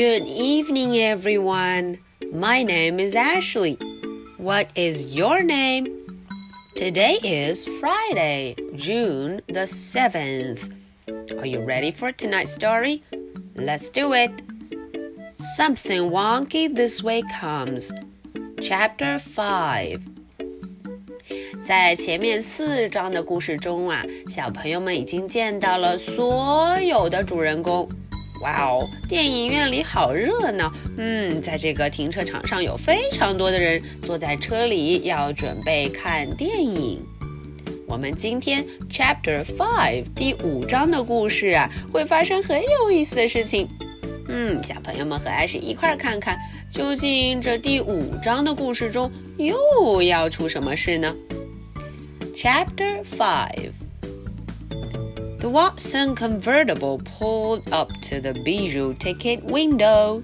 Good evening, everyone. My name is Ashley. What is your name? Today is Friday, June the 7th. Are you ready for tonight's story? Let's do it. Something wonky this way comes. Chapter 5. 在前面四章的故事中啊，小朋友们已经见到了所有的主人公。 哇哦，电影院里好热闹。嗯，在这个停车场上有非常多的人坐在车里，要准备看电影。我们今天 Chapter Five 第五章的故事啊，会发生很有意思的事情。嗯，小朋友们和艾什一块看看，究竟这第五章的故事中又要出什么事呢？Chapter Five The Watson convertible pulled up to the Bijou ticket window.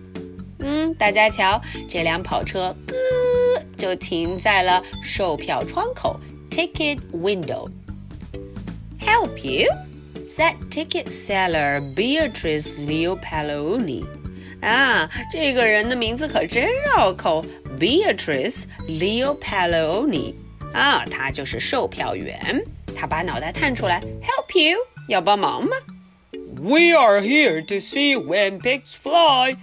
嗯，大家瞧，这辆跑车咯就停在了售票窗口 ticket window. Help you? said ticket seller Beatrice Leo Palaoni. 啊，这个人的名字可真绕口，Beatrice Leo Palaoni。啊，他就是售票员。他把脑袋探出来，Help you， Jobba We are here to see when pigs fly,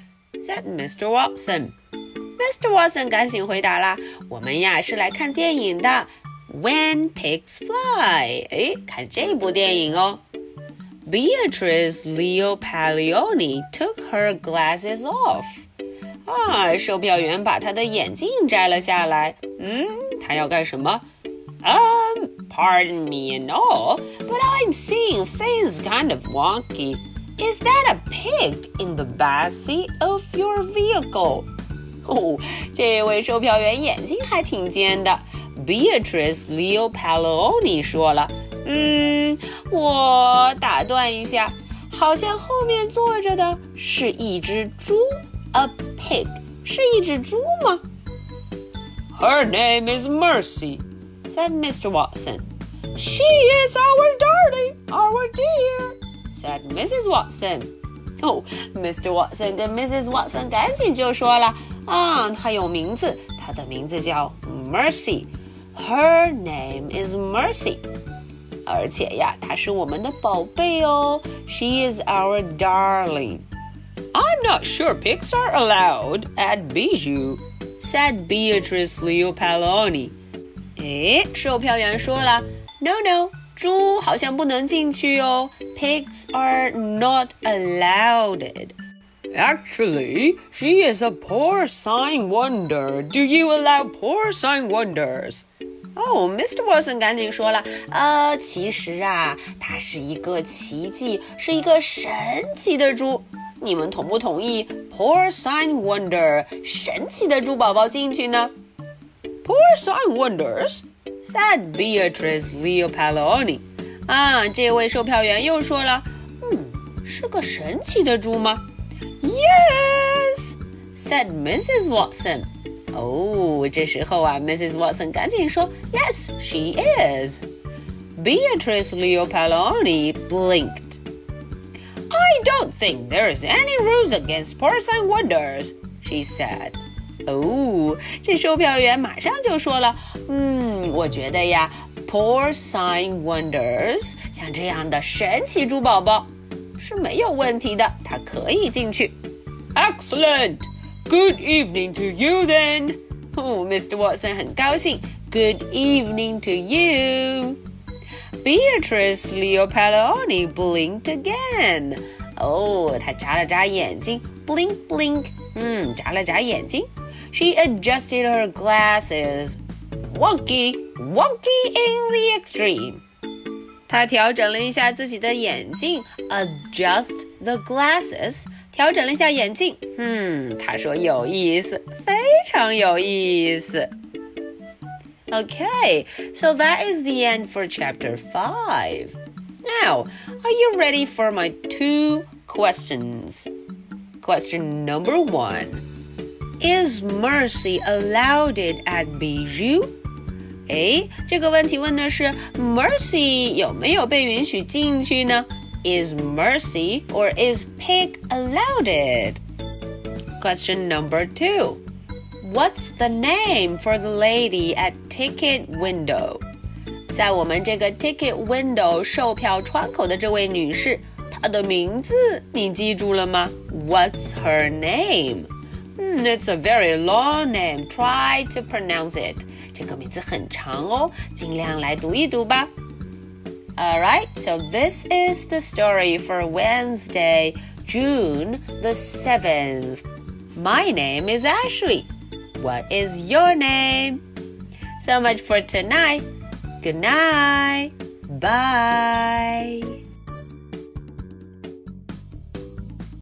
said Mr. Watson. Mr. Watson 赶紧回答啦：“我们呀是来看电影的，《When Pigs fly，哎，看这部电影哦。Beatrice Leopaloni took her glasses off. 啊，售票员把她的眼镜摘了下来。嗯，她要干什么？啊 pardon me and all, but I'm seeing things kind of wonky. Is that a pig in the back seat of your vehicle? Oh, 哦，这位售票员眼睛还挺尖的。Beatrice Leopaloni 说了：“嗯，我打断一下，好像后面坐着的是一只猪，a pig，是一只猪吗？” Her name is Mercy said Mr. Watson. She is our darling, our dear, said Mrs. Watson. Oh, Mr. Watson and Mrs. Watson 赶紧就说了啊，她有名字，她的名字叫 Mercy。Her name is Mercy. And 且呀，她是我们的宝贝哦. She is our darling. I'm not sure pigs are allowed at Bijou, said Beatrice Leopaloni. 诶，售票员说了，No no，猪好像不能进去哦。Pigs are not allowed. Actually, she is a porcine wonder. Do you allow porcine wonders? 哦，Mr. Watson 赶紧说了，呃，其实啊，它是一个奇迹，是一个神奇的猪。你们同不同意 porcine wonder 神奇的猪宝宝进去呢 Poor sign wonders," said Beatrice Leopaloni. 啊，这位售票员又说了：“嗯，是个神奇的猪吗？”Yes, ah, said Mrs. Watson. Oh, 哦，这时候啊，Mrs. Watson 赶紧说：“Yes, she is.” Beatrice Leopaloni blinked. I don't think there's any rules against porcelain wonders, she said. 哦，这售票员马上就说了，嗯，我觉得呀，porcine wonders 像这样的神奇猪宝宝是没有问题的，它可以进去。Excellent. Good evening to you then. 哦，Mr. Watson 很高兴。Good evening to you. Beatrice Leo Palaoni blinked again. 哦，她眨了眨眼睛，blink blink，嗯，眨了眨眼睛。 She adjusted her glasses. Wonky, wonky in the extreme. 她调整了一下自己的眼镜，adjust the glasses，调整了一下眼镜。嗯，她说有意思，非常有意思。Okay, so that is the end for chapter 5. Now, are you ready for my two questions? Question number one Is mercy allowed at Bijou? 诶，这个问题问的是 Mercy 有没有被允许进去呢？Is mercy or is pig allowed it? Question number two. What's the name for the lady at ticket window? 在我们这个 ticket window 售票窗口的这位女士，她的名字你记住了吗？What's her name? Hmm, it's a very long name. Try to pronounce it. 这个名字很长哦，尽量来读一读吧。Alright, so this is the story for Wednesday, June the 7th. My name is Ashley. What is your name? So much for tonight. Good night. Bye.